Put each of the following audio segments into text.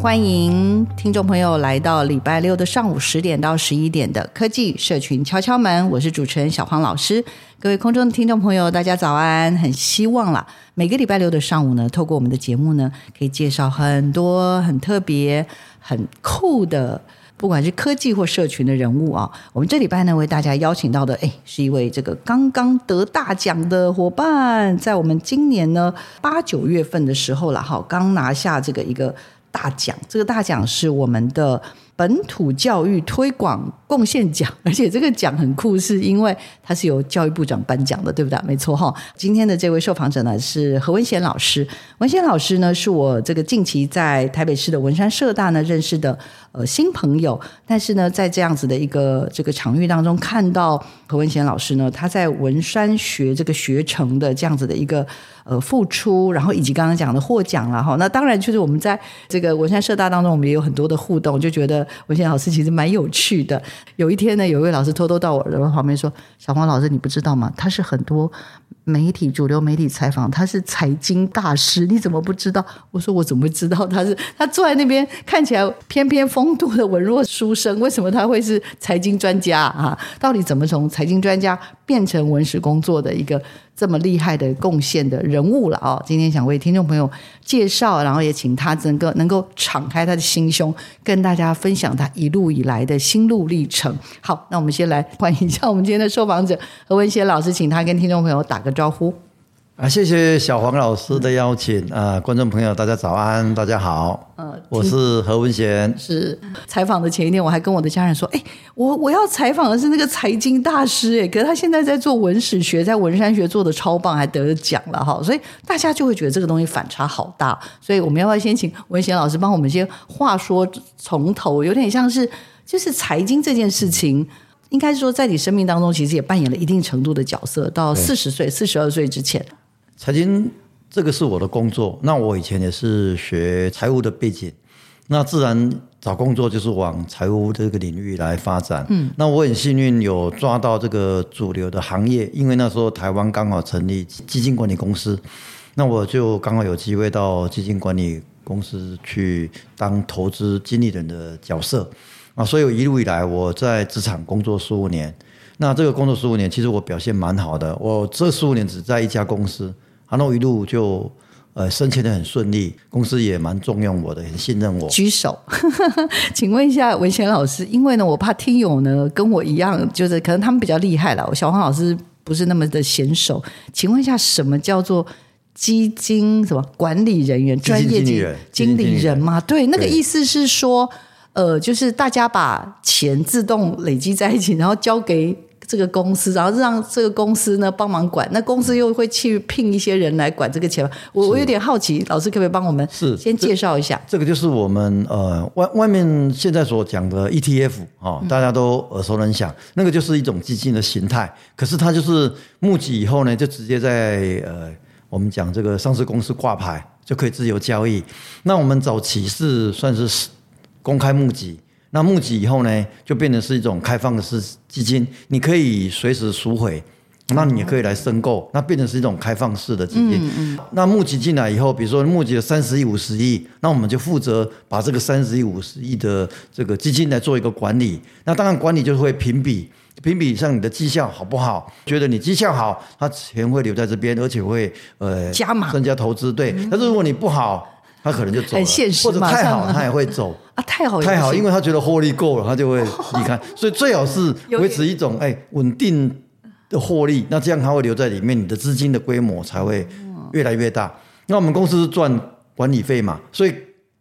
欢迎听众朋友来到礼拜六的上午十点到十一点的科技社群敲敲门，我是主持人小黄老师。各位空中的听众朋友，大家早安！很希望啦，每个礼拜六的上午呢，透过我们的节目呢，可以介绍很多很特别、很酷的，不管是科技或社群的人物啊。我们这礼拜呢，为大家邀请到的，哎，是一位这个刚刚得大奖的伙伴，在我们今年呢八九月份的时候了，哈，刚拿下这个一个大奖。这个大奖是我们的。本土教育推广贡献奖，而且这个奖很酷，是因为它是由教育部长颁奖的，对不对？没错哈。今天的这位受访者呢是何文贤老师，文贤老师呢是我这个近期在台北市的文山社大呢认识的呃新朋友，但是呢在这样子的一个这个场域当中看到何文贤老师呢，他在文山学这个学成的这样子的一个。呃，付出，然后以及刚刚讲的获奖了哈，那当然就是我们在这个文山社大当中，我们也有很多的互动，就觉得文贤老师其实蛮有趣的。有一天呢，有一位老师偷偷到我的旁边说：“小黄老师，你不知道吗？他是很多媒体主流媒体采访，他是财经大师，你怎么不知道？”我说：“我怎么知道他是？他坐在那边看起来翩翩风度的文弱书生，为什么他会是财经专家啊？到底怎么从财经专家变成文史工作的一个？”这么厉害的贡献的人物了啊！今天想为听众朋友介绍，然后也请他整个能够敞开他的心胸，跟大家分享他一路以来的心路历程。好，那我们先来欢迎一下我们今天的受访者何文贤老师，请他跟听众朋友打个招呼。啊，谢谢小黄老师的邀请啊、呃！观众朋友，大家早安，大家好。呃，我是何文贤。是采访的前一天，我还跟我的家人说，哎，我我要采访的是那个财经大师，哎，可是他现在在做文史学，在文山学做的超棒，还得了奖了哈。所以大家就会觉得这个东西反差好大。所以我们要不要先请文贤老师帮我们先话说从头？有点像是就是财经这件事情，应该是说在你生命当中其实也扮演了一定程度的角色。到四十岁、四十二岁之前。财经这个是我的工作，那我以前也是学财务的背景，那自然找工作就是往财务这个领域来发展。嗯，那我很幸运有抓到这个主流的行业，因为那时候台湾刚好成立基金管理公司，那我就刚好有机会到基金管理公司去当投资经理人的角色啊，所以我一路以来我在职场工作十五年，那这个工作十五年其实我表现蛮好的，我这十五年只在一家公司。然后一路就呃升迁的很顺利，公司也蛮重用我的，很信任我。举手，请问一下文贤老师，因为呢，我怕听友呢跟我一样，就是可能他们比较厉害了，小黄老师不是那么的娴熟。请问一下，什么叫做基金什么管理人员？专业经理人？经理人吗？对，那个意思是说，呃，就是大家把钱自动累积在一起，然后交给。这个公司，然后让这个公司呢帮忙管，那公司又会去聘一些人来管这个钱。我我有点好奇，老师可不可以帮我们是先介绍一下？这，这个就是我们呃外外面现在所讲的 ETF 啊、哦，大家都耳熟能详、嗯。那个就是一种基金的形态，可是它就是募集以后呢，就直接在呃我们讲这个上市公司挂牌就可以自由交易。那我们早期是算是公开募集。那募集以后呢，就变成是一种开放的式基金，你可以随时赎回，那你也可以来申购，那变成是一种开放式的基金。嗯嗯。那募集进来以后，比如说募集了三十亿、五十亿，那我们就负责把这个三十亿、五十亿的这个基金来做一个管理。那当然管理就会评比，评比上你的绩效好不好？觉得你绩效好，他钱会留在这边，而且会呃加码增加投资。对，但是如果你不好。他可能就走了，很现实或者太好他也会走啊，太好太好，因为为他觉得获利够了，他就会离开。所以最好是维持一种哎稳定的获利，那这样他会留在里面，你的资金的规模才会越来越大。那我们公司是赚管理费嘛，所以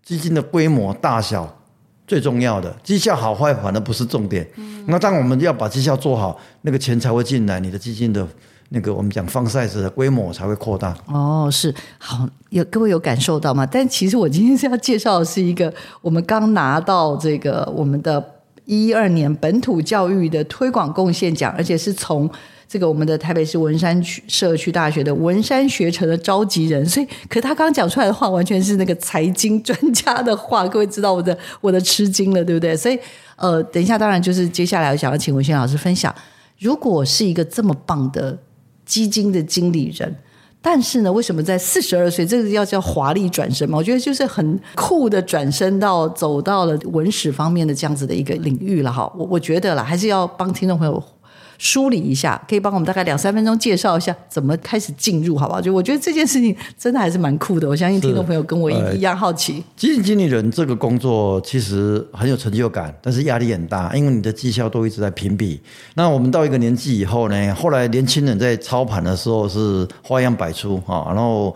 基金的规模大小最重要的，绩效好坏反而不是重点。那当我们要把绩效做好，那个钱才会进来，你的基金的。那个我们讲 fund size 的规模才会扩大哦，是好，有各位有感受到吗？但其实我今天是要介绍的是一个我们刚拿到这个我们的一二年本土教育的推广贡献奖，而且是从这个我们的台北市文山区社区大学的文山学城的召集人，所以可他刚刚讲出来的话完全是那个财经专家的话，各位知道我的我的吃惊了，对不对？所以呃，等一下当然就是接下来我想要请文轩老师分享，如果是一个这么棒的。基金的经理人，但是呢，为什么在四十二岁，这个要叫华丽转身嘛？我觉得就是很酷的转身到走到了文史方面的这样子的一个领域了哈。我我觉得啦，还是要帮听众朋友。梳理一下，可以帮我们大概两三分钟介绍一下怎么开始进入，好不好？就我觉得这件事情真的还是蛮酷的，我相信听众朋友跟我一样好奇。基金经理人这个工作其实很有成就感，但是压力很大，因为你的绩效都一直在评比。那我们到一个年纪以后呢，后来年轻人在操盘的时候是花样百出啊，然后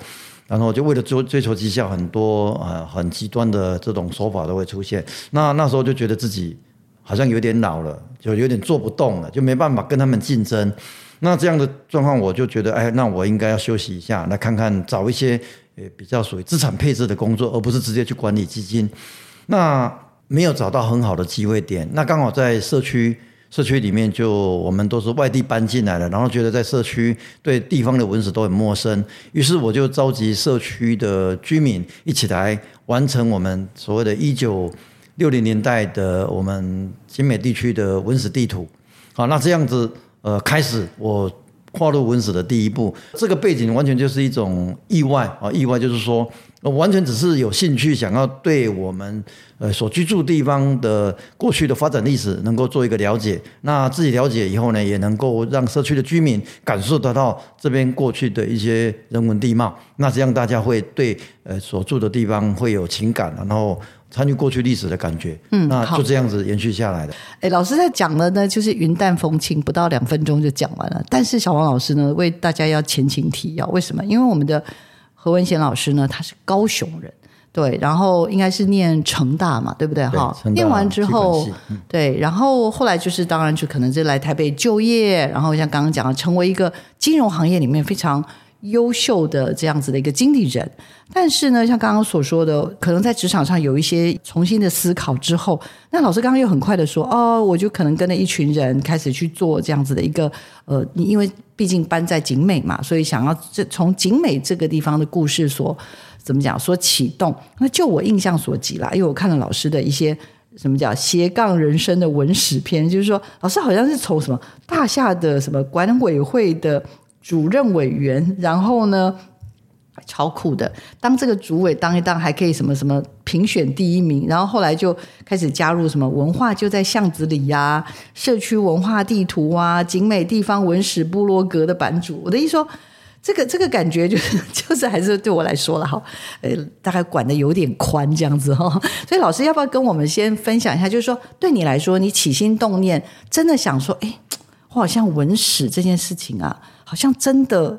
然后就为了追追求绩效，很多呃很极端的这种手法都会出现。那那时候就觉得自己。好像有点老了，就有点做不动了，就没办法跟他们竞争。那这样的状况，我就觉得，哎，那我应该要休息一下，来看看找一些呃比较属于资产配置的工作，而不是直接去管理基金。那没有找到很好的机会点，那刚好在社区社区里面，就我们都是外地搬进来的，然后觉得在社区对地方的文史都很陌生，于是我就召集社区的居民一起来完成我们所谓的“一九”。六零年代的我们新美地区的文史地图，好，那这样子呃开始我跨入文史的第一步，这个背景完全就是一种意外啊，意外就是说完全只是有兴趣想要对我们呃所居住地方的过去的发展历史能够做一个了解，那自己了解以后呢，也能够让社区的居民感受得到这边过去的一些人文地貌，那这样大家会对呃所住的地方会有情感，然后。参与过去历史的感觉，嗯，那就这样子延续下来的。哎，老师在讲的呢，就是云淡风轻，不到两分钟就讲完了。但是小王老师呢，为大家要前情提要，为什么？因为我们的何文贤老师呢，他是高雄人，对，然后应该是念成大嘛，对不对？哈，念完之后，嗯、对，然后后来就是当然就可能就来台北就业，然后像刚刚讲的，成为一个金融行业里面非常。优秀的这样子的一个经理人，但是呢，像刚刚所说的，可能在职场上有一些重新的思考之后，那老师刚刚又很快的说，哦，我就可能跟着一群人开始去做这样子的一个，呃，因为毕竟搬在景美嘛，所以想要这从景美这个地方的故事所怎么讲，所启动。那就我印象所及啦，因为我看了老师的一些什么叫斜杠人生的文史篇，就是说老师好像是从什么大厦的什么管委会的。主任委员，然后呢，超酷的，当这个主委当一当，还可以什么什么评选第一名，然后后来就开始加入什么文化就在巷子里呀、社区文化地图啊，景美地方文史部落格的版主。我的意思说，这个这个感觉就是 就是还是对我来说了哈，呃，大概管得有点宽这样子哈。所以老师要不要跟我们先分享一下？就是说，对你来说，你起心动念真的想说，哎，我好像文史这件事情啊。好像真的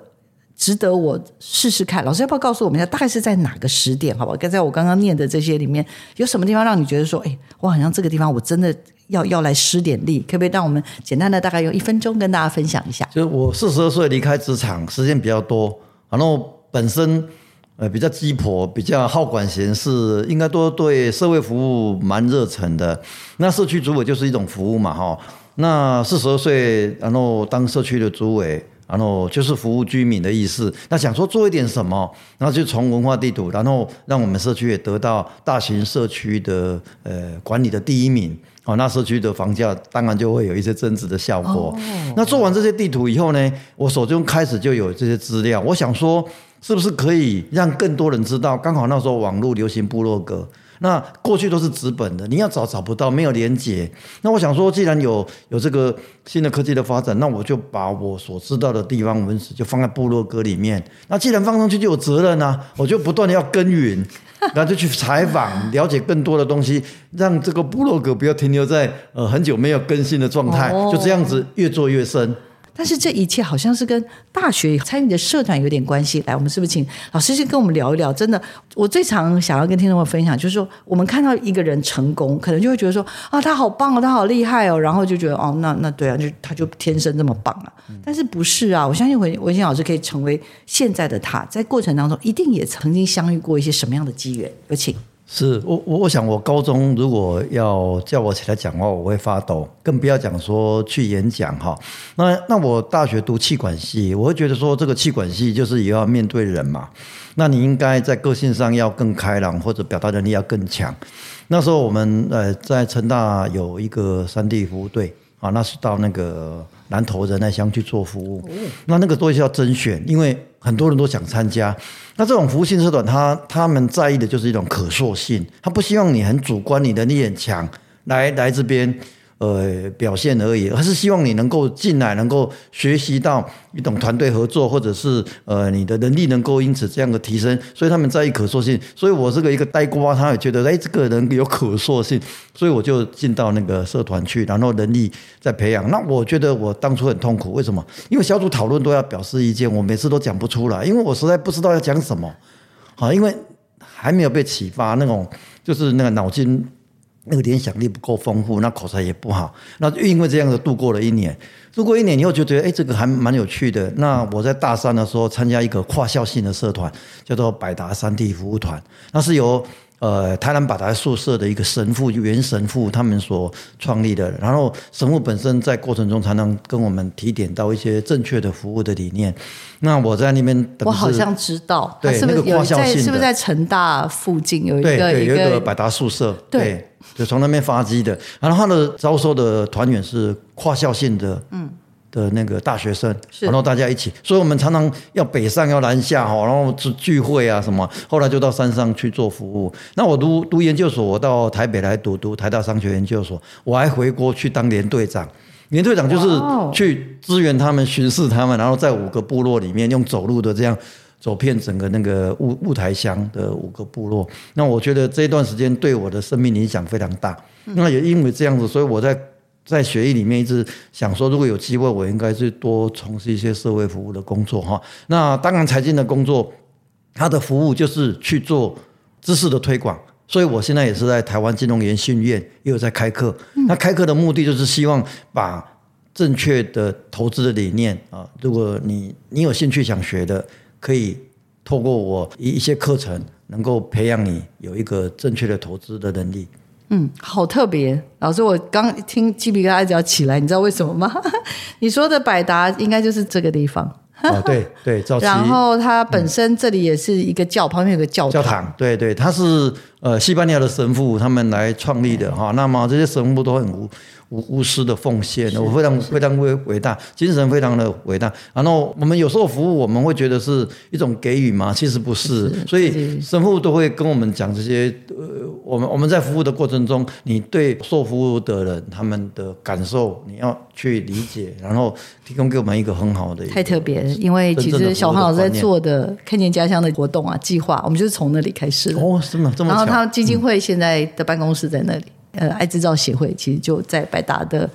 值得我试试看。老师要不要告诉我们一下，大概是在哪个时点？好不好？在我刚刚念的这些里面，有什么地方让你觉得说，哎，我好像这个地方我真的要要来施点力？可不可以让我们简单的大概用一分钟跟大家分享一下？就是我四十二岁离开职场，时间比较多，然后本身呃比较鸡婆，比较好管闲事，应该都对社会服务蛮热忱的。那社区主委就是一种服务嘛，哈。那四十二岁，然后当社区的主委。然后就是服务居民的意思，那想说做一点什么，然后就从文化地图，然后让我们社区也得到大型社区的呃管理的第一名，哦，那社区的房价当然就会有一些增值的效果。那做完这些地图以后呢，我手中开始就有这些资料，我想说是不是可以让更多人知道？刚好那时候网络流行部落格，那过去都是纸本的，你要找找不到，没有连接。那我想说，既然有有这个新的科技的发展，那我就把我所知道的地方文史就放在部落格里面。那既然放上去就有责任啊，我就不断的要耕耘，然后就去采访，了解更多的东西，让这个部落格不要停留在呃很久没有更新的状态，就这样子越做越深。但是这一切好像是跟大学参与的社团有点关系。来，我们是不是请老师先跟我们聊一聊？真的，我最常想要跟听众们分享，就是说，我们看到一个人成功，可能就会觉得说，啊，他好棒哦，他好厉害哦，然后就觉得，哦，那那对啊，就他就天生这么棒啊。但是不是啊？我相信文文馨老师可以成为现在的他，在过程当中一定也曾经相遇过一些什么样的机缘？有请。是我我我想我高中如果要叫我起来讲话，我会发抖，更不要讲说去演讲哈。那那我大学读气管系，我会觉得说这个气管系就是也要面对人嘛。那你应该在个性上要更开朗，或者表达能力要更强。那时候我们呃在成大有一个山地服务队啊，那是到那个南投仁爱乡去做服务。那那个都是要甄选，因为很多人都想参加。那这种服务性社团，他他们在意的就是一种可塑性，他不希望你很主观，你能力很强，来来这边呃表现而已，而是希望你能够进来，能够学习到一种团队合作，或者是呃你的能力能够因此这样的提升，所以他们在意可塑性。所以我这个一个呆瓜，他也觉得哎这个人有可塑性，所以我就进到那个社团去，然后能力在培养。那我觉得我当初很痛苦，为什么？因为小组讨论都要表示意见，我每次都讲不出来，因为我实在不知道要讲什么。好，因为还没有被启发，那种就是那个脑筋。那个联想力不够丰富，那口才也不好，那就因为这样子度过了一年。度过一年以后，就觉得哎，这个还蛮有趣的。那我在大三的时候参加一个跨校性的社团，叫做百达三 D 服务团，那是由。呃，台南百达宿舍的一个神父，原神父他们所创立的。然后神父本身在过程中常常跟我们提点到一些正确的服务的理念。那我在那边，我好像知道，对，是不是有那个是不是在成大附近有一个对对，有一个个百达宿舍，对，对，就从那边发迹的。然后他的招收的团员是跨校性的，嗯。的那个大学生，然后大家一起，所以我们常常要北上要南下哈，然后聚聚会啊什么，后来就到山上去做服务。那我读读研究所，我到台北来读读台大商学研究所，我还回国去当连队长。连队长就是去支援他们、巡视他们，然后在五个部落里面用走路的这样走遍整个那个雾雾台乡的五个部落。那我觉得这段时间对我的生命影响非常大。那也因为这样子，所以我在。在学艺里面一直想说，如果有机会，我应该是多从事一些社会服务的工作哈。那当然，财经的工作，它的服务就是去做知识的推广。所以我现在也是在台湾金融研训院也有在开课。那开课的目的就是希望把正确的投资的理念啊，如果你你有兴趣想学的，可以透过我一一些课程，能够培养你有一个正确的投资的能力。嗯，好特别，老师，我刚听鸡皮疙瘩一直要起来，你知道为什么吗？你说的百达应该就是这个地方。哦，对对，然后它本身这里也是一个教，嗯、旁边有个教堂。教堂，对对，它是呃西班牙的神父他们来创立的哈，嗯。那么这些神父都很无无无私的奉献，我非常非常伟伟大，精神非常的伟大。然后我们有时候服务，我们会觉得是一种给予嘛，其实不是。是所以神父都会跟我们讲这些。呃，我们我们在服务的过程中，你对受服务的人他们的感受，你要去理解，然后提供给我们一个很好的。太特别了，因为其实小黄老师在做的看见家乡的活动啊计划，我们就是从那里开始的。哦，是吗？这么巧。然后他基金会现在的办公室在那里。嗯呃，爱制造协会其实就在百达的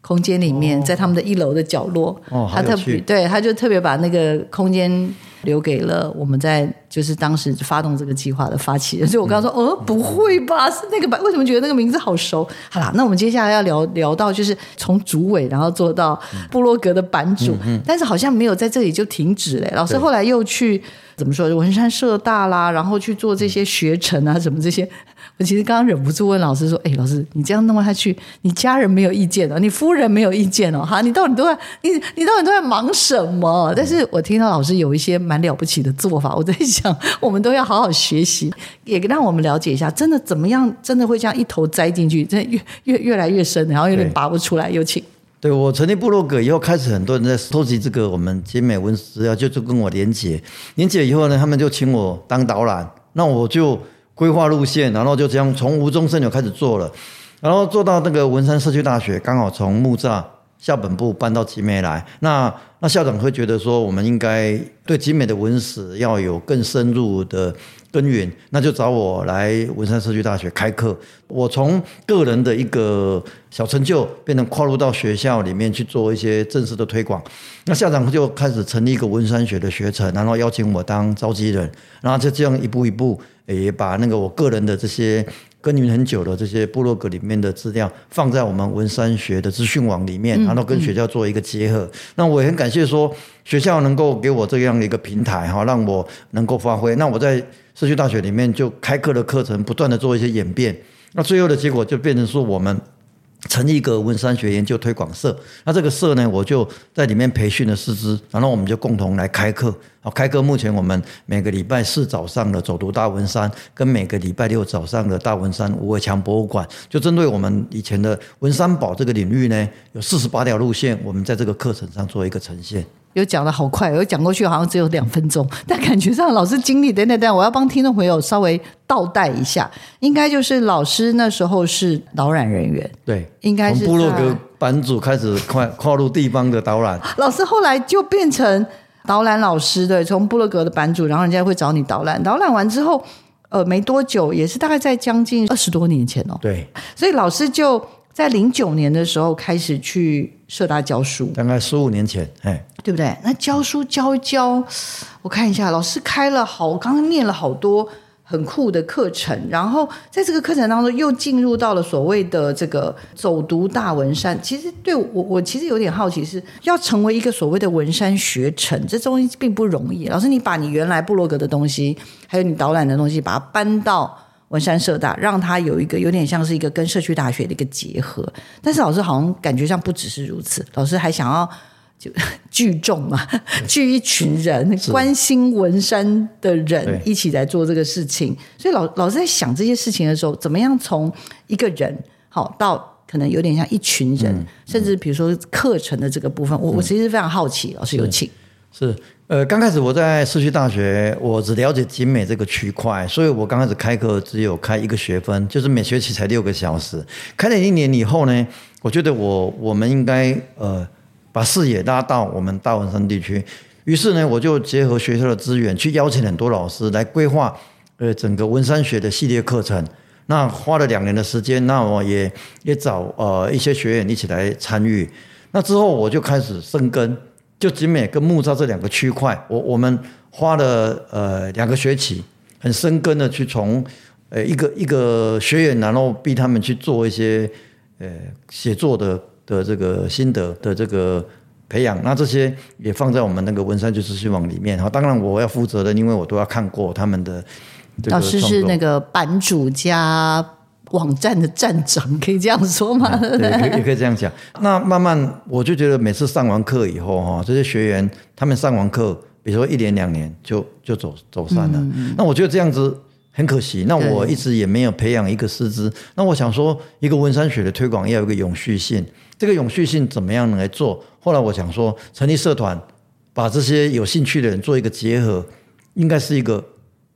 空间里面，在他们的一楼的角落。哦，他特别对，他就特别把那个空间留给了我们在就是当时发动这个计划的发起人。所以我刚刚说，哦，不会吧？是那个版？为什么觉得那个名字好熟？好啦，那我们接下来要聊聊到就是从主委，然后做到布洛格的版主，但是好像没有在这里就停止嘞。老师后来又去怎么说？文山社大啦，然后去做这些学程啊，什么这些。我 其实刚刚忍不住问老师说：“哎，老师，你这样弄下去，你家人没有意见哦，你夫人没有意见哦，哈，你到底都在你你到底都在忙什么？”但是我听到老师有一些蛮了不起的做法，我在想，我们都要好好学习，也让我们了解一下，真的怎么样，真的会这样一头栽进去，真的越越越来越深，然后有点拔不出来。有请。对，我成立部落格以后，开始很多人在收集这个我们精美文史资料，就就跟我连结，连结以后呢，他们就请我当导览，那我就。规划路线，然后就这样从无中生有开始做了，然后做到那个文山社区大学，刚好从木栅校本部搬到集美来，那那校长会觉得说，我们应该对集美的文史要有更深入的。根源，那就找我来文山社区大学开课。我从个人的一个小成就，变成跨入到学校里面去做一些正式的推广。那校长就开始成立一个文山学的学程，然后邀请我当召集人，然后就这样一步一步，也把那个我个人的这些耕耘很久的这些部落格里面的资料，放在我们文山学的资讯网里面，然后跟学校做一个结合。那我也很感谢说学校能够给我这样的一个平台，哈，让我能够发挥。那我在社区大学里面就开课的课程不断的做一些演变，那最后的结果就变成说我们成立一个文山学研究推广社。那这个社呢，我就在里面培训了师资，然后我们就共同来开课。好，开课目前我们每个礼拜四早上的走读大文山，跟每个礼拜六早上的大文山吴伟强博物馆，就针对我们以前的文山堡这个领域呢，有四十八条路线，我们在这个课程上做一个呈现。有讲的好快，有讲过去好像只有两分钟，但感觉上老师经历等等等，我要帮听众朋友稍微倒带一下，应该就是老师那时候是导览人员，对，应该是从部落格版主开始跨跨入地方的导览，老师后来就变成导览老师，对，从部落格的版主，然后人家会找你导览，导览完之后，呃，没多久，也是大概在将近二十多年前哦，对，所以老师就。在零九年的时候开始去社大教书，大概十五年前，哎，对不对？那教书教一教，我看一下，老师开了好，我刚刚念了好多很酷的课程，然后在这个课程当中又进入到了所谓的这个走读大文山。其实对我，我其实有点好奇是，是要成为一个所谓的文山学城，这东西并不容易。老师，你把你原来部落格的东西，还有你导览的东西，把它搬到。文山社大让他有一个有点像是一个跟社区大学的一个结合，但是老师好像感觉上不只是如此，老师还想要就 聚众嘛，聚一群人关心文山的人一起来做这个事情，所以老老师在想这些事情的时候，怎么样从一个人好到可能有点像一群人，嗯、甚至比如说课程的这个部分，我、嗯、我其实非常好奇，老师有请。是。呃，刚开始我在市区大学，我只了解景美这个区块，所以我刚开始开课只有开一个学分，就是每学期才六个小时。开了一年以后呢，我觉得我我们应该呃把视野拉到我们大文山地区，于是呢，我就结合学校的资源，去邀请很多老师来规划呃整个文山学的系列课程。那花了两年的时间，那我也也找呃一些学员一起来参与。那之后我就开始深耕。就景美跟木栅这两个区块，我我们花了呃两个学期，很深耕的去从呃一个一个学员，然后逼他们去做一些呃写作的的这个心得的这个培养，那这些也放在我们那个文山就资讯网里面。好，当然我要负责的，因为我都要看过他们的。老师是那个版主加。网站的站长可以这样说吗？对，也可以这样讲。那慢慢我就觉得，每次上完课以后，哈，这些学员他们上完课，比如说一年两年就就走走散了。嗯、那我觉得这样子很可惜。那我一直也没有培养一个师资。那我想说，一个文山学的推广要有一个永续性。这个永续性怎么样能来做？后来我想说，成立社团，把这些有兴趣的人做一个结合，应该是一个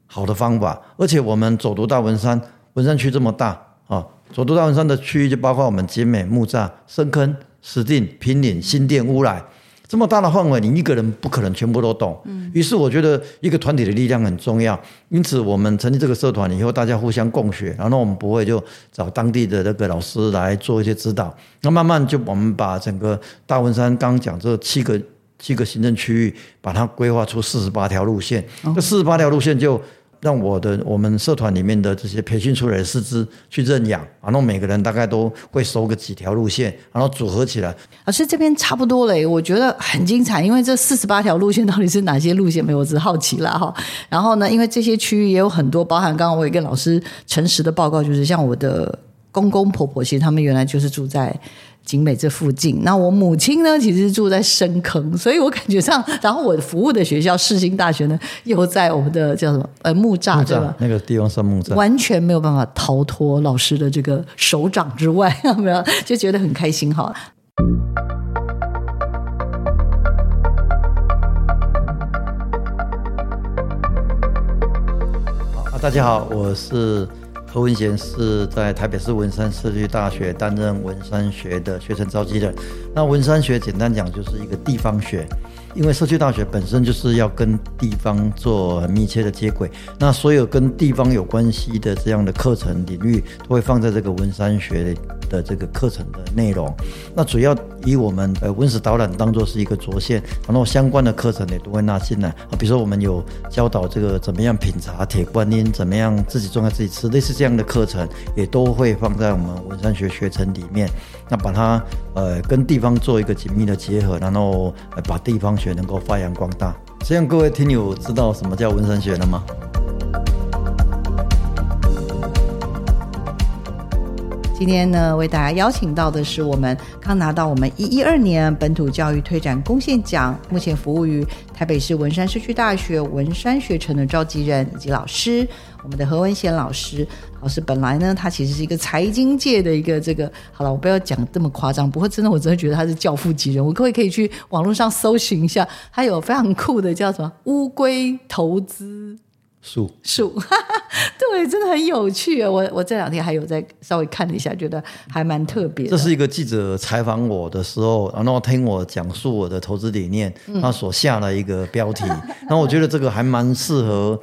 好的方法。而且我们走读大文山，文山区这么大。啊，首都大文山的区域就包括我们景美、木栅、深坑、石碇、平林、新店、乌来这么大的范围，你一个人不可能全部都懂。嗯，于是我觉得一个团体的力量很重要。因此，我们成立这个社团以后，大家互相共学，然后我们不会就找当地的那个老师来做一些指导。那慢慢就我们把整个大文山刚讲这七个七个行政区域，把它规划出四十八条路线。这四十八条路线就。让我的我们社团里面的这些培训出来的师资去认养，然后每个人大概都会收个几条路线，然后组合起来。老师这边差不多了，我觉得很精彩，因为这四十八条路线到底是哪些路线？没有，我只好奇了哈。然后呢，因为这些区域也有很多，包含刚刚我也跟老师诚实的报告，就是像我的公公婆婆，其实他们原来就是住在。景美这附近，那我母亲呢，其实住在深坑，所以我感觉上，然后我服务的学校世新大学呢，又在我们的叫什么呃木栅对吧？那个地方是木栅，完全没有办法逃脱老师的这个手掌之外，有没有？就觉得很开心哈。大家好，我是何文贤，是在台北市文山社区大学担任文山学的学生召集人。那文山学简单讲就是一个地方学。因为社区大学本身就是要跟地方做密切的接轨，那所有跟地方有关系的这样的课程领域，都会放在这个文山学的这个课程的内容。那主要以我们呃文史导览当做是一个着线，然后相关的课程也都会纳进来啊，比如说我们有教导这个怎么样品茶铁观音，怎么样自己种菜自己吃，类似这样的课程也都会放在我们文山学学程里面。那把它呃跟地方做一个紧密的结合，然后把地方学能够发扬光大。这样各位听友知道什么叫文山学了吗？今天呢，为大家邀请到的是我们刚拿到我们一一二年本土教育推展贡献奖，目前服务于台北市文山社区大学文山学城的召集人以及老师，我们的何文贤老师。老师本来呢，他其实是一个财经界的一个这个，好了，我不要讲这么夸张，不过真的，我真的觉得他是教父级人。我各位可以去网络上搜寻一下，他有非常酷的叫什么乌龟投资。树树，对，真的很有趣啊！我我这两天还有在稍微看了一下，觉得还蛮特别。这是一个记者采访我的时候，然后听我讲述我的投资理念，他所下了一个标题。嗯、然后我觉得这个还蛮适合，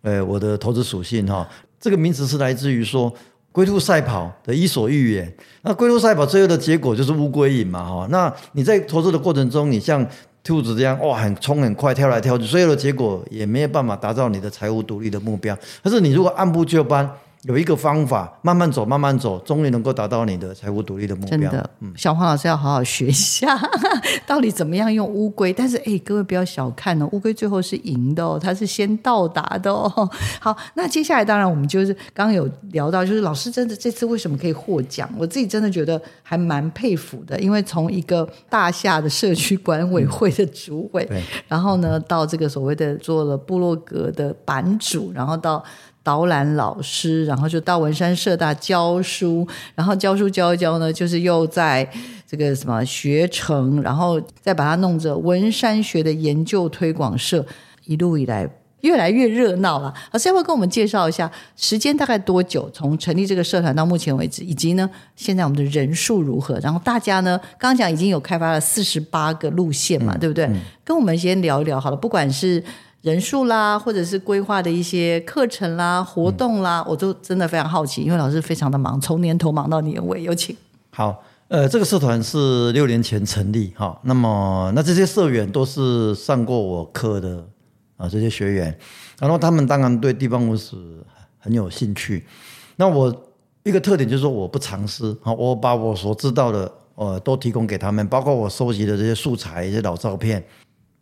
呃，我的投资属性哈。这个名词是来自于说龟兔赛跑的伊索寓言。那龟兔赛跑最后的结果就是乌龟赢嘛哈。那你在投资的过程中，你像。兔子这样哇，很冲很快，跳来跳去，所有的结果也没有办法达到你的财务独立的目标。但是你如果按部就班。有一个方法，慢慢走，慢慢走，终于能够达到你的财务独立的目标。真的，嗯，小黄老师要好好学一下，到底怎么样用乌龟？但是，哎，各位不要小看哦，乌龟最后是赢的哦，它是先到达的哦。好，那接下来当然我们就是刚刚有聊到，就是老师真的这次为什么可以获奖？我自己真的觉得还蛮佩服的，因为从一个大厦的社区管委会的主委，嗯、然后呢，到这个所谓的做了部落格的版主，然后到。导览老师，然后就到文山社大教书，然后教书教一教呢，就是又在这个什么学成，然后再把它弄着文山学的研究推广社，一路以来越来越热闹了。老师要不要跟我们介绍一下时间大概多久？从成立这个社团到目前为止，以及呢现在我们的人数如何？然后大家呢刚刚讲已经有开发了四十八个路线嘛，嗯、对不对？嗯、跟我们先聊一聊好了，不管是。人数啦，或者是规划的一些课程啦、活动啦，嗯、我都真的非常好奇，因为老师非常的忙，从年头忙到年尾。有请。好，呃，这个社团是六年前成立哈，那么那这些社员都是上过我课的啊，这些学员，然后他们当然对地方文史很有兴趣。那我一个特点就是说我不藏私啊，我把我所知道的呃都提供给他们，包括我收集的这些素材、一些老照片。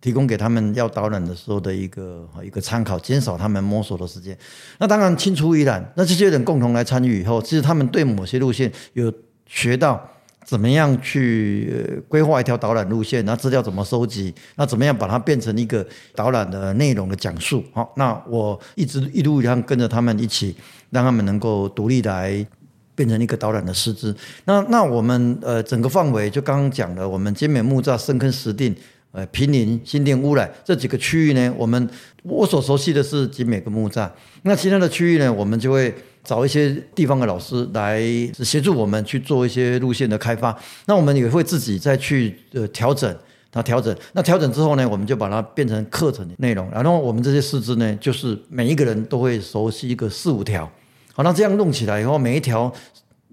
提供给他们要导览的时候的一个一个参考，减少他们摸索的时间。那当然青出于蓝，那这些人共同来参与以后，其实他们对某些路线有学到怎么样去规划一条导览路线，那资料怎么收集，那怎么样把它变成一个导览的内容的讲述。好，那我一直一路上跟着他们一起，让他们能够独立来变成一个导览的师资。那那我们呃整个范围就刚刚讲了，我们尖美木栅深坑石定。呃，平林、新店、乌来这几个区域呢，我们我所熟悉的是集美跟木栅。那其他的区域呢，我们就会找一些地方的老师来协助我们去做一些路线的开发。那我们也会自己再去呃调整，那调整，那调整之后呢，我们就把它变成课程的内容。然后我们这些师资呢，就是每一个人都会熟悉一个四五条。好，那这样弄起来以后，每一条。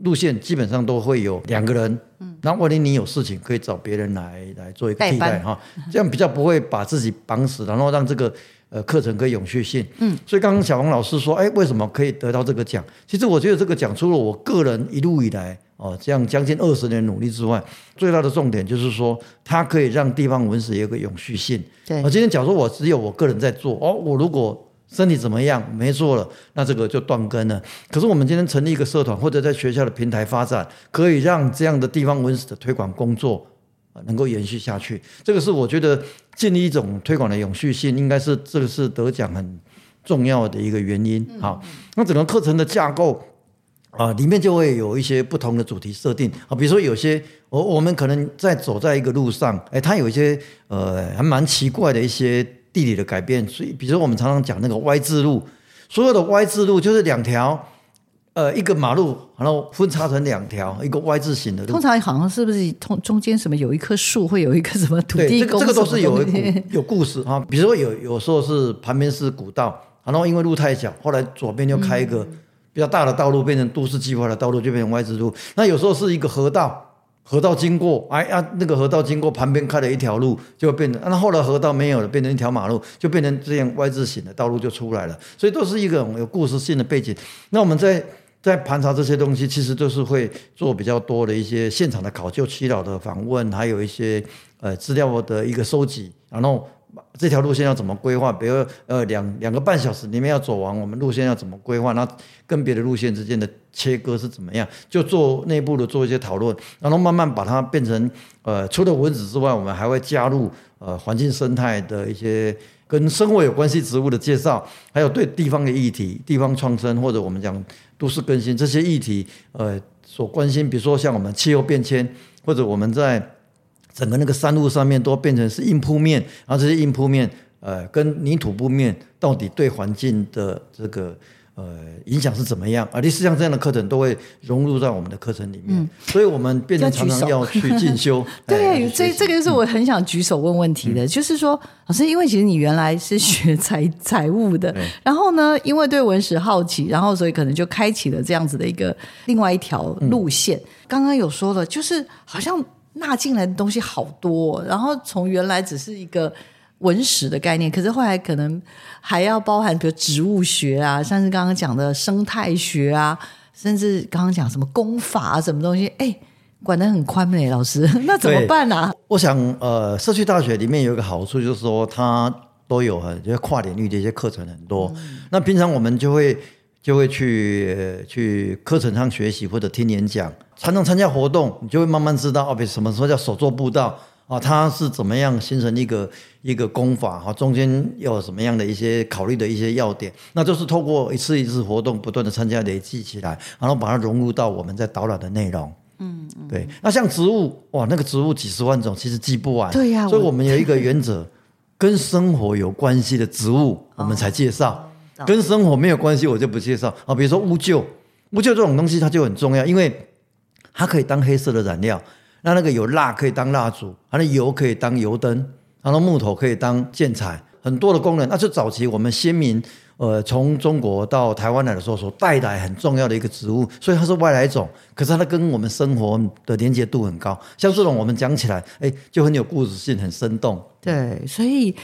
路线基本上都会有两个人，嗯，那万一你有事情，可以找别人来来做一个替代哈，这样比较不会把自己绑死，然后让这个呃课程可以永续性。嗯，所以刚刚小王老师说，哎，为什么可以得到这个奖？其实我觉得这个奖除了我个人一路以来哦这样将近二十年努力之外，最大的重点就是说，它可以让地方文史有个永续性。对，我今天假如我只有我个人在做，哦，我如果身体怎么样？没做了，那这个就断根了。可是我们今天成立一个社团，或者在学校的平台发展，可以让这样的地方文史的推广工作能够延续下去。这个是我觉得建立一种推广的永续性，应该是这个是得奖很重要的一个原因。好，那整个课程的架构啊，里面就会有一些不同的主题设定啊，比如说有些我我们可能在走在一个路上，哎，它有一些呃还蛮奇怪的一些。地理的改变，所以比如说我们常常讲那个 Y 字路，所有的 Y 字路就是两条，呃，一个马路，然后分叉成两条，一个 Y 字形的路。通常好像是不是通中间什么有一棵树，会有一个什么土地公？这个这个都是有故有故事哈。比如说有有时候是旁边是古道，然后因为路太小，后来左边就开一个比较大的道路，变成都市计划的道路，就变成 Y 字路。那有时候是一个河道。河道经过，哎呀，那个河道经过旁边开了一条路，就变成，那后来河道没有了，变成一条马路，就变成这样 Y 字形的道路就出来了。所以都是一个有故事性的背景。那我们在在盘查这些东西，其实都是会做比较多的一些现场的考究、祈祷的访问，还有一些呃资料的一个收集，然后。这条路线要怎么规划？比如呃两两个半小时里面要走完，我们路线要怎么规划？那跟别的路线之间的切割是怎么样？就做内部的做一些讨论，然后慢慢把它变成呃除了文字之外，我们还会加入呃环境生态的一些跟生活有关系植物的介绍，还有对地方的议题、地方创生或者我们讲都市更新这些议题呃所关心，比如说像我们气候变迁，或者我们在。整个那个山路上面都变成是硬铺面，然后这些硬铺面，呃，跟泥土铺面到底对环境的这个呃影响是怎么样？而，类似像这样的课程都会融入在我们的课程里面，嗯、所以我们变成常常要去进修。对，这这个就是我很想举手问问题的，嗯、就是说，老师，因为其实你原来是学财财务的，嗯、然后呢，因为对文史好奇，然后所以可能就开启了这样子的一个另外一条路线。嗯、刚刚有说了，就是好像。纳进来的东西好多，然后从原来只是一个文史的概念，可是后来可能还要包含比如植物学啊，像是刚刚讲的生态学啊，甚至刚刚讲什么功法啊，什么东西，哎，管得很宽嘞，老师，那怎么办呢、啊？我想，呃，社区大学里面有一个好处，就是说它都有很就是跨领域的一些课程很多，那平常我们就会。就会去去课程上学习或者听演讲，常常参加活动，你就会慢慢知道哦，比如什么时候叫手作步道啊，它是怎么样形成一个一个功法哈，中间有什么样的一些考虑的一些要点，那就是透过一次一次活动不断的参加累积起来，然后把它融入到我们在导览的内容。嗯，嗯对。那像植物哇，那个植物几十万种，其实记不完。对呀。所以我们有一个原则，跟生活有关系的植物，我们才介绍。跟生活没有关系，我就不介绍啊。比如说乌桕，乌桕这种东西它就很重要，因为它可以当黑色的染料。那那个有蜡可以当蜡烛，它的油可以当油灯，然后木头可以当建材，很多的功能。那是早期我们先民呃从中国到台湾来的时候所带来很重要的一个植物，所以它是外来种，可是它跟我们生活的连接度很高。像这种我们讲起来，哎，就很有故事性，很生动。对，所以。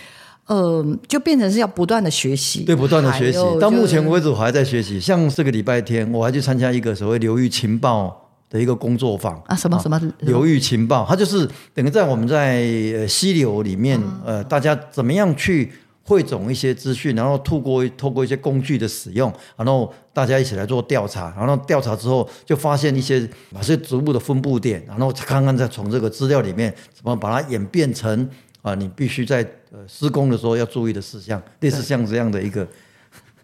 呃，就变成是要不断的学习，对，不断的学习。到目前为止，我还在学习。像这个礼拜天，我还去参加一个所谓流域情报的一个工作坊啊，什么什么流域情报，它就是等于在我们在溪流里面，呃，大家怎么样去汇总一些资讯，然后透过透过一些工具的使用，然后大家一起来做调查，然后调查之后就发现一些哪些植物的分布点，然后看看再从这个资料里面怎么把它演变成。啊，你必须在呃施工的时候要注意的事项，类似像这样的一个。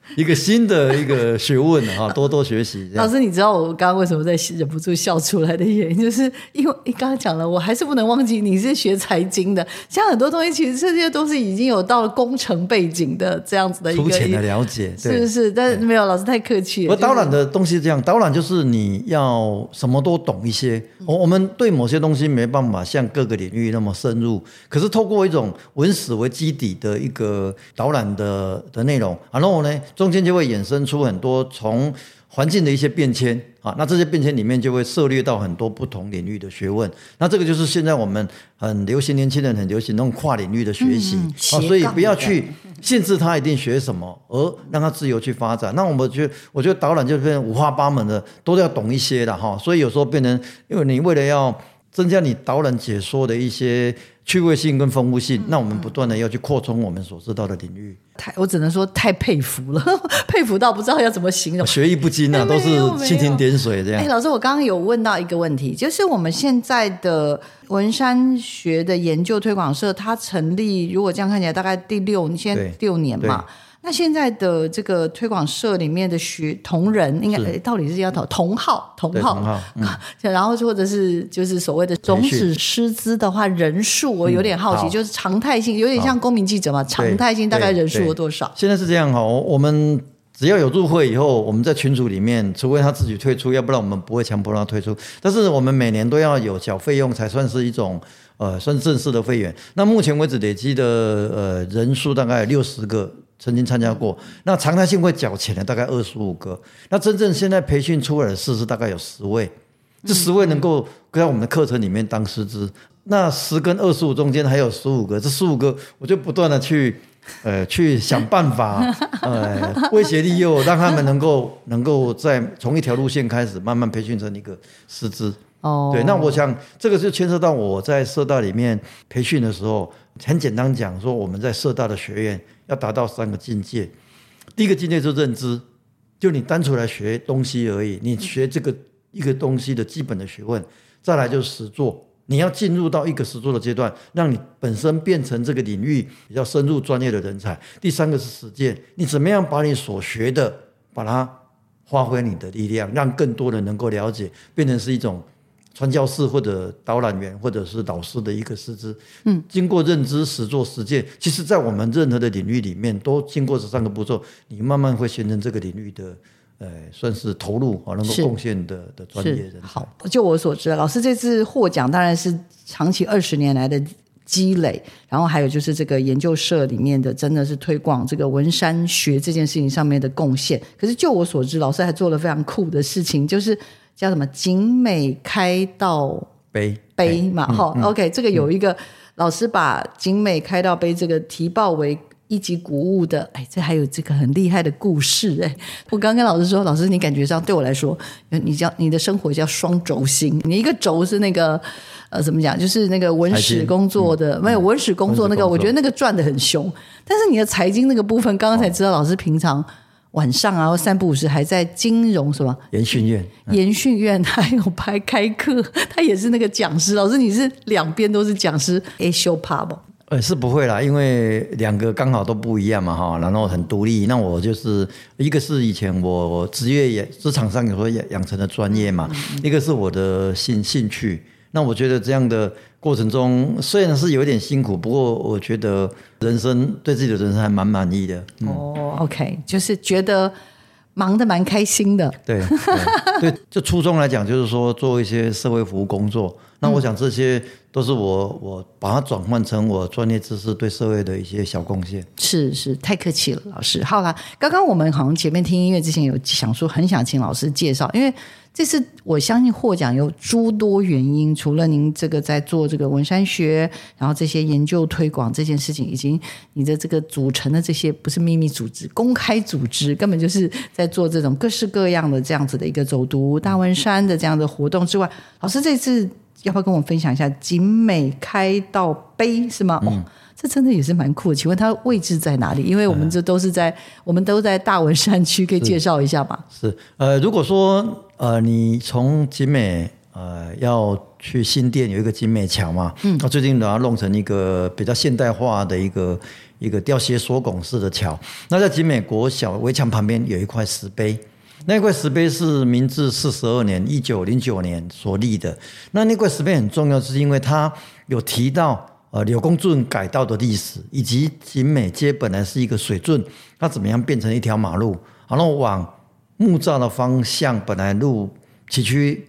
一个新的一个学问哈，多多学习。老师，你知道我刚刚为什么在忍不住笑出来的原因，就是因为你刚刚讲了，我还是不能忘记你是学财经的，像很多东西其实这些都是已经有到了工程背景的这样子的一个粗浅的了解，是不是？但是没有，老师太客气了。我导览的东西是这样，导览就是你要什么都懂一些。我我们对某些东西没办法像各个领域那么深入，可是透过一种文史为基底的一个导览的的内容，然后呢，中间就会衍生出很多从环境的一些变迁啊，那这些变迁里面就会涉猎到很多不同领域的学问。那这个就是现在我们很流行，年轻人很流行那种跨领域的学习啊，所以不要去限制他一定学什么，而让他自由去发展。那我们觉得，我觉得导览就变成五花八门的，都要懂一些的哈。所以有时候变成，因为你为了要增加你导览解说的一些。趣味性跟丰富性，那我们不断的要去扩充我们所知道的领域。太，我只能说太佩服了，佩服到不知道要怎么形容。学艺不精啊，都是蜻蜓点水这样。哎，老师，我刚刚有问到一个问题，就是我们现在的文山学的研究推广社，它成立，如果这样看起来，大概第六，你现在六年嘛。那现在的这个推广社里面的学同仁，应该诶到底是要同同号同号，同号 嗯、然后或者是就是所谓的总使师资的话，人数我有点好奇，嗯、就是常态性有点像公民记者嘛，常态性大概人数有多少？现在是这样哈，我们只要有入会以后，我们在群组里面，除非他自己退出，要不然我们不会强迫他退出。但是我们每年都要有缴费用，才算是一种呃，算正式的会员。那目前为止累积的呃人数大概六十个曾经参加过，那常态性会缴钱的大概二十五个。那真正现在培训出来的师资大概有十位，这十位能够在我们的课程里面当师资。那十跟二十五中间还有十五个，这十五个我就不断的去。呃，去想办法，呃，威胁利诱，让他们能够能够在从一条路线开始，慢慢培训成一个师资。哦，对，那我想这个就牵涉到我在社大里面培训的时候，很简单讲说，我们在社大的学院要达到三个境界。第一个境界是认知，就你单纯来学东西而已，你学这个一个东西的基本的学问，再来就是实作。你要进入到一个实作的阶段，让你本身变成这个领域比较深入专业的人才。第三个是实践，你怎么样把你所学的，把它发挥你的力量，让更多人能够了解，变成是一种传教士或者导览员或者是导师的一个师资。嗯，经过认知、实做、实践，其实在我们任何的领域里面，都经过这三个步骤，你慢慢会形成这个领域的。呃，算是投入啊，能够贡献的的专业人。好，就我所知，老师这次获奖当然是长期二十年来的积累，然后还有就是这个研究社里面的，真的是推广这个文山学这件事情上面的贡献。可是就我所知，老师还做了非常酷的事情，就是叫什么“景美开道碑”碑嘛。哈、OK，这个有一个、嗯、老师把“景美开道碑”这个提报为。一级古物的，哎，这还有这个很厉害的故事哎！我刚跟老师说，老师你感觉上对我来说，你叫你的生活叫双轴心，你一个轴是那个呃怎么讲，就是那个文史工作的，嗯、没有文史工作那个，我觉得那个转得很凶。但是你的财经那个部分，刚刚才知道，老师平常晚上啊或三不五时还在金融什么研训院，研训院还有拍开课，他也是那个讲师。老师你是两边都是讲师，哎，修怕不？呃，是不会啦，因为两个刚好都不一样嘛，哈，然后很独立。那我就是一个是以前我职业也职场上有时候养养成的专业嘛，一个是我的兴兴趣。那我觉得这样的过程中虽然是有点辛苦，不过我觉得人生对自己的人生还蛮满意的。嗯、哦，OK，就是觉得忙得蛮开心的。对对，对，就初衷来讲，就是说做一些社会服务工作。那我想这些。都是我我把它转换成我专业知识对社会的一些小贡献。是是，太客气了，老师。好啦，刚刚我们好像前面听音乐之前有想说，很想请老师介绍，因为这次我相信获奖有诸多原因，除了您这个在做这个文山学，然后这些研究推广这件事情，以及你的这个组成的这些不是秘密组织，公开组织，根本就是在做这种各式各样的这样子的一个走读大文山的这样的活动之外，老师这次。要不要跟我分享一下景美开道碑是吗？哦，这真的也是蛮酷的。请问它位置在哪里？因为我们这都是在，嗯、我们都在大文山区，可以介绍一下吗？是，呃，如果说呃，你从景美呃要去新店有一个景美桥嘛，嗯，那最近把它弄成一个比较现代化的一个一个吊斜锁拱式的桥。那在景美国小围墙旁边有一块石碑。那块石碑是明治四十二年（一九零九年）所立的。那那块石碑很重要，是因为它有提到呃柳公圳改道的历史，以及景美街本来是一个水圳，它怎么样变成一条马路，然后往木栅的方向本来路崎岖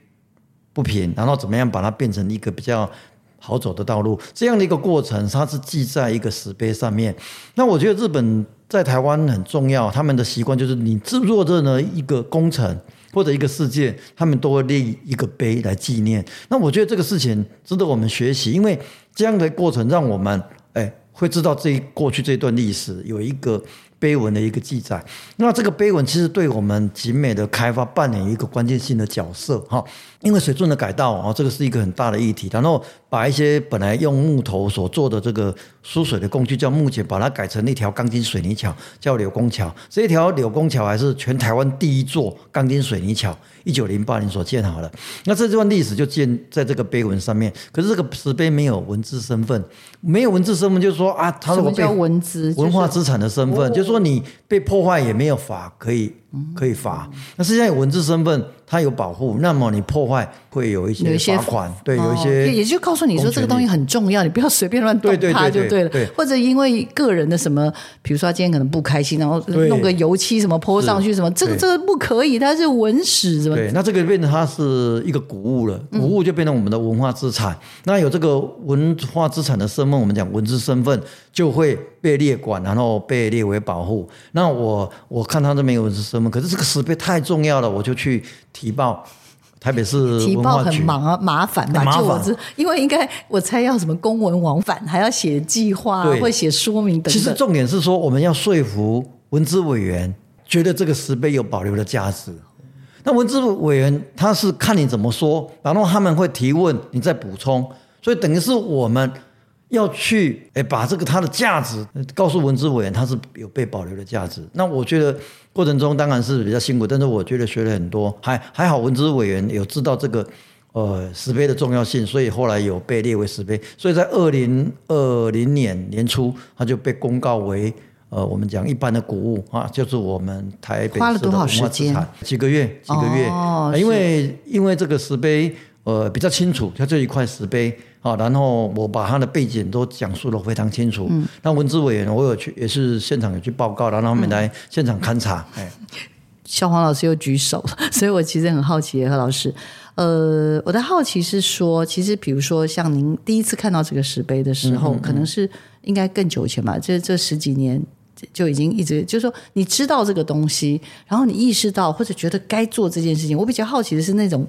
不平，然后怎么样把它变成一个比较好走的道路，这样的一个过程，它是记在一个石碑上面。那我觉得日本。在台湾很重要，他们的习惯就是你制作任何一个工程或者一个世界，他们都会立一个碑来纪念。那我觉得这个事情值得我们学习，因为这样的过程让我们哎会知道这过去这段历史有一个。碑文的一个记载，那这个碑文其实对我们景美的开发扮演一个关键性的角色哈，因为水圳的改道啊，这个是一个很大的议题，然后把一些本来用木头所做的这个输水的工具叫木简，把它改成一条钢筋水泥桥，叫柳公桥。这一条柳公桥还是全台湾第一座钢筋水泥桥，一九零八年所建好的。那这段历史就建在这个碑文上面，可是这个石碑没有文字身份，没有文字身份就是说啊，它是我被文字文化资产的身份，就是说。说你被破坏也没有法可以可以罚，那实际上有文字身份，它有保护，那么你破坏会有一些罚款，对，有一些、哦、也就告诉你说这个东西很重要，你不要随便乱动它就对了。对，或者因为个人的什么，比如说他今天可能不开心，然后弄个油漆什么泼上去什么，这个这个不可以，它是文史什么。对，那这个变成它是一个古物了，古物就变成我们的文化资产。嗯、那有这个文化资产的身份，我们讲文字身份就会被列管，然后被列为保护。那我我看他这边有文字身份，可是这个石碑太重要了，我就去提报。台北市提报很忙啊，麻烦嘛，就我知，因为应该我猜要什么公文往返，还要写计划，或写说明等等。其实重点是说，我们要说服文资委员，觉得这个石碑有保留的价值。那文资委员他是看你怎么说，然后他们会提问，你再补充，所以等于是我们。要去诶，把这个它的价值告诉文资委员，它是有被保留的价值。那我觉得过程中当然是比较辛苦，但是我觉得学了很多，还还好文资委员有知道这个呃石碑的重要性，所以后来有被列为石碑。所以在二零二零年年初，它就被公告为呃我们讲一般的古物啊，就是我们台北市的文化资产。几个月，几个月，哦、因为因为这个石碑呃比较清楚，它这一块石碑。好，然后我把它的背景都讲述得非常清楚。嗯，那文资委员我有去，也是现场有去报告，然后他们来现场勘察。哎、嗯，小黄老师又举手，所以我其实很好奇，何老师，呃，我的好奇是说，其实比如说像您第一次看到这个石碑的时候，嗯嗯嗯可能是应该更久以前吧？这这十几年就已经一直，就是说你知道这个东西，然后你意识到或者觉得该做这件事情。我比较好奇的是那种。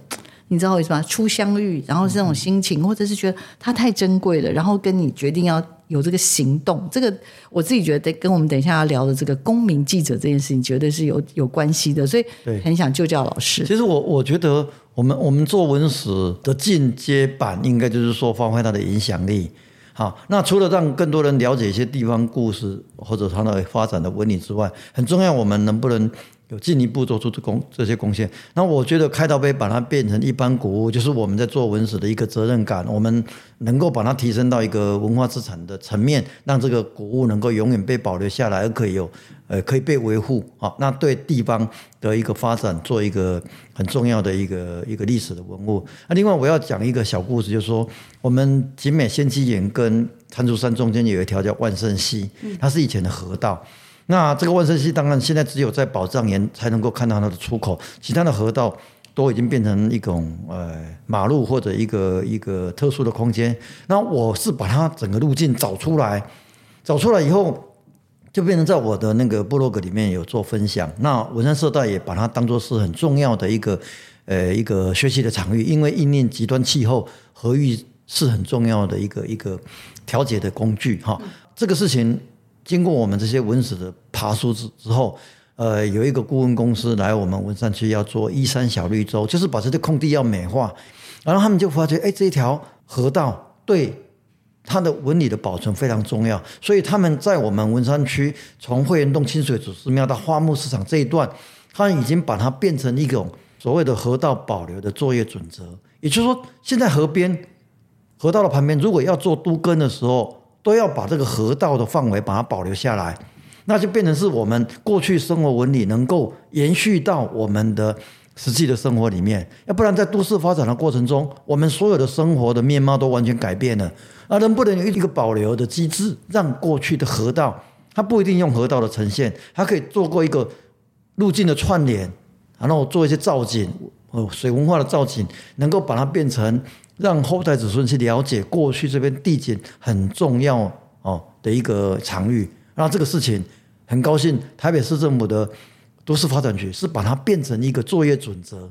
你知道为什么初相遇，然后是这种心情，或者是觉得它太珍贵了，然后跟你决定要有这个行动，这个我自己觉得跟我们等一下要聊的这个公民记者这件事情，绝对是有有关系的，所以很想就教老师。其实我我觉得我们我们做文史的进阶版，应该就是说发挥它的影响力。好，那除了让更多人了解一些地方故事或者它的发展的纹理之外，很重要，我们能不能？有进一步做出这贡这些贡献，那我觉得开陶碑把它变成一般古物，就是我们在做文史的一个责任感。我们能够把它提升到一个文化资产的层面，让这个古物能够永远被保留下来，而可以有呃可以被维护。好，那对地方的一个发展做一个很重要的一个一个历史的文物。那另外我要讲一个小故事，就是说我们景美仙迹岩跟蟾蜍山中间有一条叫万盛溪，它是以前的河道。那这个万胜溪当然现在只有在宝藏岩才能够看到它的出口，其他的河道都已经变成一种呃马路或者一个一个特殊的空间。那我是把它整个路径找出来，找出来以后就变成在我的那个部落格里面有做分享。那文山社大也把它当作是很重要的一个呃一个学习的场域，因为因应极端气候，河域是很重要的一个一个调节的工具哈。这个事情。经过我们这些文史的爬梳之之后，呃，有一个顾问公司来我们文山区要做依山小绿洲，就是把这些空地要美化，然后他们就发觉，哎，这一条河道对它的纹理的保存非常重要，所以他们在我们文山区从会元洞清水祖师庙到花木市场这一段，他已经把它变成一种所谓的河道保留的作业准则，也就是说，现在河边河道的旁边，如果要做都根的时候。都要把这个河道的范围把它保留下来，那就变成是我们过去生活纹理能够延续到我们的实际的生活里面，要不然在都市发展的过程中，我们所有的生活的面貌都完全改变了。那能不能有一个保留的机制，让过去的河道，它不一定用河道的呈现，它可以做过一个路径的串联，然后做一些造景，呃，水文化的造景，能够把它变成。让后代子孙去了解过去这边地景很重要哦的一个场域，那这个事情很高兴，台北市政府的都市发展局是把它变成一个作业准则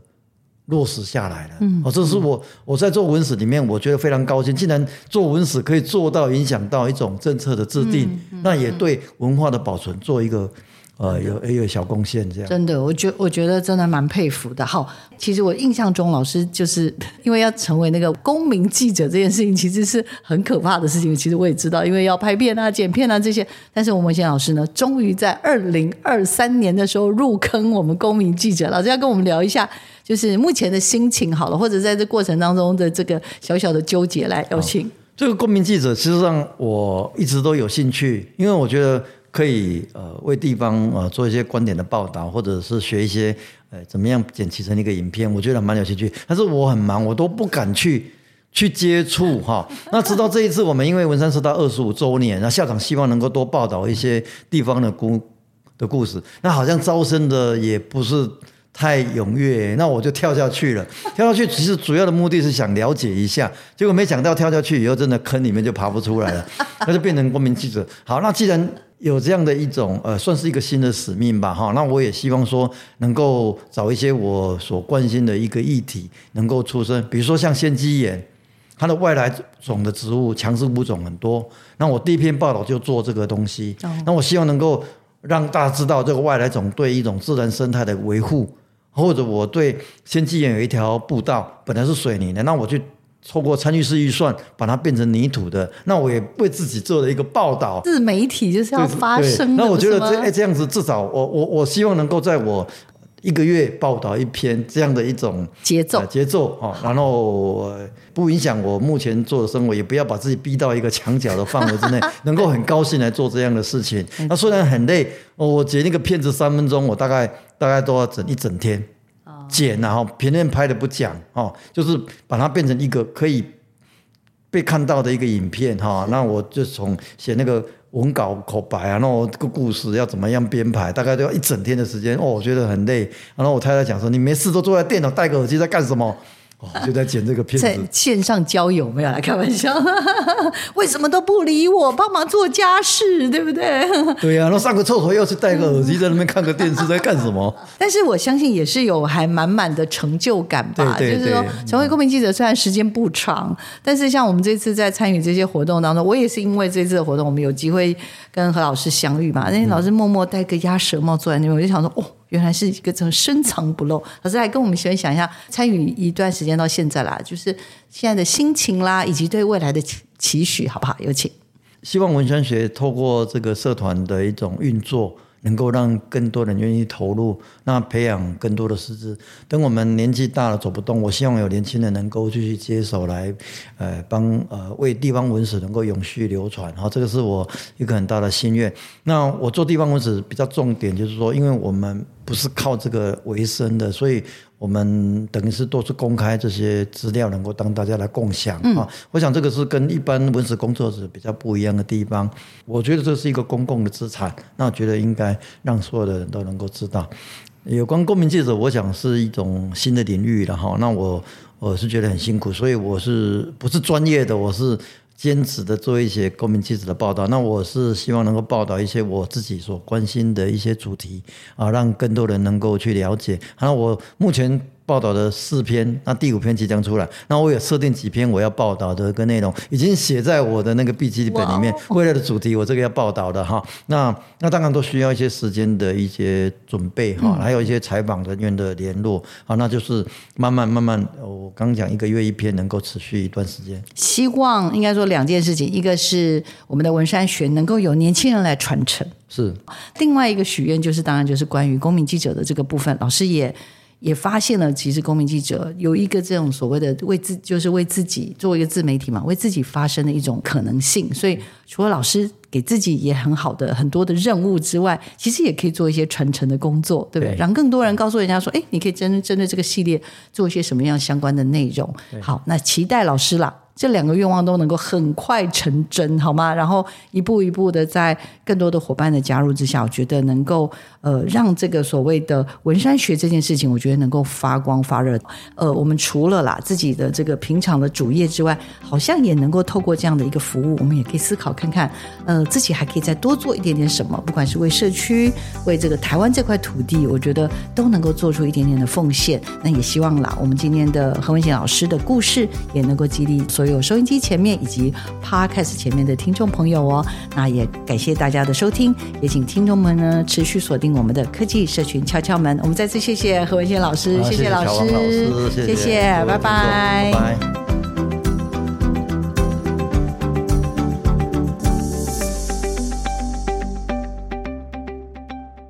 落实下来了。嗯，哦，这是我我在做文史里面，我觉得非常高兴，竟然做文史可以做到影响到一种政策的制定，那也对文化的保存做一个。呃，有也有小贡献这样，真的，我觉我觉得真的蛮佩服的。好，其实我印象中，老师就是 因为要成为那个公民记者这件事情，其实是很可怕的事情。其实我也知道，因为要拍片啊、剪片啊这些。但是我们文贤老师呢，终于在二零二三年的时候入坑我们公民记者。老师要跟我们聊一下，就是目前的心情好了，或者在这过程当中的这个小小的纠结，来有请。这个公民记者，其实上我一直都有兴趣，因为我觉得。可以呃为地方呃做一些观点的报道，或者是学一些呃怎么样剪辑成一个影片，我觉得蛮有兴趣。但是我很忙，我都不敢去去接触哈。那直到这一次，我们因为文山社大二十五周年，那校长希望能够多报道一些地方的故的故事，那好像招生的也不是。太踊跃，那我就跳下去了。跳下去其实主要的目的是想了解一下，结果没想到跳下去以后，真的坑里面就爬不出来了，那就变成公民记者。好，那既然有这样的一种呃，算是一个新的使命吧，哈，那我也希望说能够找一些我所关心的一个议题能够出生，比如说像仙迹岩，它的外来种的植物强势物种很多，那我第一篇报道就做这个东西，那我希望能够让大家知道这个外来种对一种自然生态的维护。或者我对仙迹岩有一条步道，本来是水泥的，那我去透过参与式预算把它变成泥土的，那我也为自己做了一个报道。自媒体就是要发声。那我觉得这哎这样子，至少我我我希望能够在我。一个月报道一篇这样的一种节奏节奏哦，然后不影响我目前做的生活，也不要把自己逼到一个墙角的范围之内，能够很高兴来做这样的事情。那虽然很累，我剪那个片子三分钟，我大概大概都要整一整天剪，然后评论拍的不讲哦，就是把它变成一个可以被看到的一个影片哈。那我就从写那个。文稿口白啊，那我这个故事要怎么样编排，大概都要一整天的时间哦，我觉得很累。然后我太太讲说：“你没事都坐在电脑戴个耳机在干什么？”就在剪这个片子，在线上交友没有来开玩笑，为什么都不理我，帮忙做家事，对不对？对呀、啊，然后上个厕所又是戴个耳机在那边看个电视，在干什么？但是我相信也是有还满满的成就感吧。对对对，就是说，成为公民记者虽然时间不长，但是像我们这次在参与这些活动当中，我也是因为这次的活动，我们有机会跟何老师相遇嘛。那些老师默默戴个鸭舌帽坐在那边，我就想说，哦。原来是一个这种深藏不露。老师来跟我们分享一下，参与一段时间到现在啦，就是现在的心情啦，以及对未来的期许，好不好？有请。希望文山学透过这个社团的一种运作。能够让更多人愿意投入，那培养更多的师资。等我们年纪大了走不动，我希望有年轻人能够继续接手来，呃，帮呃为地方文史能够永续流传。好，这个是我一个很大的心愿。那我做地方文史比较重点就是说，因为我们不是靠这个为生的，所以。我们等于是都是公开这些资料，能够当大家来共享啊。嗯、我想这个是跟一般文史工作者比较不一样的地方。我觉得这是一个公共的资产，那我觉得应该让所有的人都能够知道。有关公民记者，我想是一种新的领域了哈。那我我是觉得很辛苦，所以我是不是专业的？我是。坚持的做一些公民记者的报道，那我是希望能够报道一些我自己所关心的一些主题啊，让更多人能够去了解。那我目前。报道的四篇，那第五篇即将出来。那我有设定几篇我要报道的一个内容，已经写在我的那个笔记本里面。未来的主题我这个要报道的哈，那那当然都需要一些时间的一些准备哈，还有一些采访人员的联络啊，那就是慢慢慢慢，我刚讲一个月一篇，能够持续一段时间。希望应该说两件事情，一个是我们的文山学能够有年轻人来传承，是另外一个许愿就是当然就是关于公民记者的这个部分，老师也。也发现了，其实公民记者有一个这种所谓的为自，就是为自己做一个自媒体嘛，为自己发声的一种可能性。所以，除了老师给自己也很好的很多的任务之外，其实也可以做一些传承的工作，对不对？对，让更多人告诉人家说，哎，你可以针针对这个系列做一些什么样相关的内容。好，那期待老师啦。这两个愿望都能够很快成真，好吗？然后一步一步的，在更多的伙伴的加入之下，我觉得能够呃让这个所谓的文山学这件事情，我觉得能够发光发热。呃，我们除了啦自己的这个平常的主业之外，好像也能够透过这样的一个服务，我们也可以思考看看，呃，自己还可以再多做一点点什么，不管是为社区、为这个台湾这块土地，我觉得都能够做出一点点的奉献。那也希望啦，我们今天的何文贤老师的故事也能够激励所。有收音机前面以及 Podcast 前面的听众朋友哦，那也感谢大家的收听，也请听众们呢持续锁定我们的科技社群敲敲门。我们再次谢谢何文轩老师，谢谢老师，谢谢，拜拜。